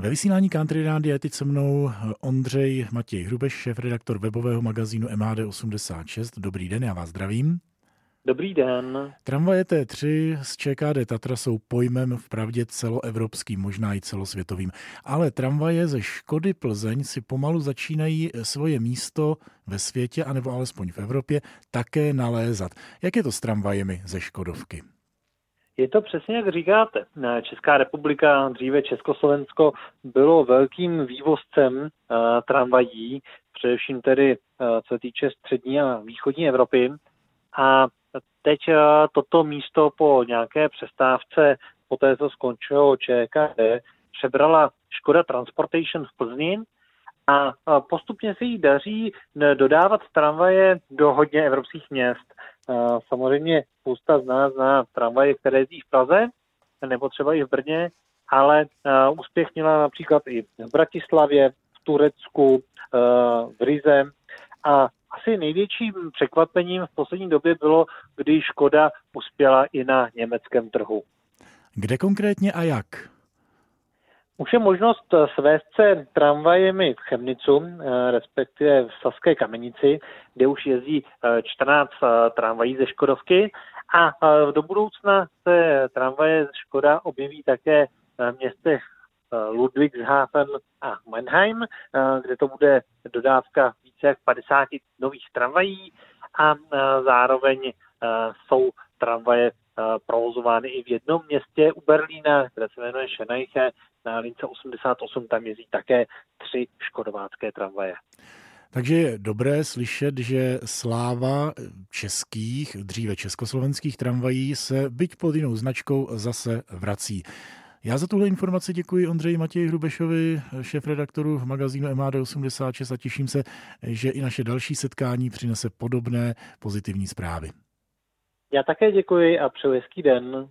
Ve vysílání Country Rádia je teď se mnou Ondřej Matěj Hrubeš, šéf-redaktor webového magazínu MHD86. Dobrý den, já vás zdravím. Dobrý den. Tramvaje T3 z ČKD Tatra jsou pojmem v pravdě celoevropským, možná i celosvětovým. Ale tramvaje ze Škody Plzeň si pomalu začínají svoje místo ve světě, anebo alespoň v Evropě, také nalézat. Jak je to s tramvajemi ze Škodovky? Je to přesně jak říkáte. Česká republika, dříve Československo, bylo velkým vývozcem uh, tramvají, především tedy uh, co se týče střední a východní Evropy. A teď toto místo po nějaké přestávce, po té, co skončilo ČKD, přebrala Škoda Transportation v Plzni a postupně se jí daří dodávat tramvaje do hodně evropských měst. Samozřejmě spousta z nás zná tramvaje, které jezdí v Praze, nebo třeba i v Brně, ale úspěch měla například i v Bratislavě, v Turecku, v Rize a asi největším překvapením v poslední době bylo, když Škoda uspěla i na německém trhu. Kde konkrétně a jak? Už je možnost svést se tramvajemi v Chemnicu, eh, respektive v Saské kamenici, kde už jezdí 14 eh, eh, tramvají ze Škodovky. A do budoucna se tramvaje z Škoda objeví také v městech Ludwigshafen a Mannheim, kde to bude dodávka více jak 50 nových tramvají. A zároveň jsou tramvaje provozovány i v jednom městě u Berlína, které se jmenuje Scheneiche, na lince 88 tam jezdí také tři škodovácké tramvaje. Takže je dobré slyšet, že sláva českých, dříve československých tramvají se byť pod jinou značkou zase vrací. Já za tuhle informaci děkuji Ondřeji Matěji Hrubešovi, šéf-redaktoru magazínu MAD86 a těším se, že i naše další setkání přinese podobné pozitivní zprávy. Já také děkuji a přeju hezký den.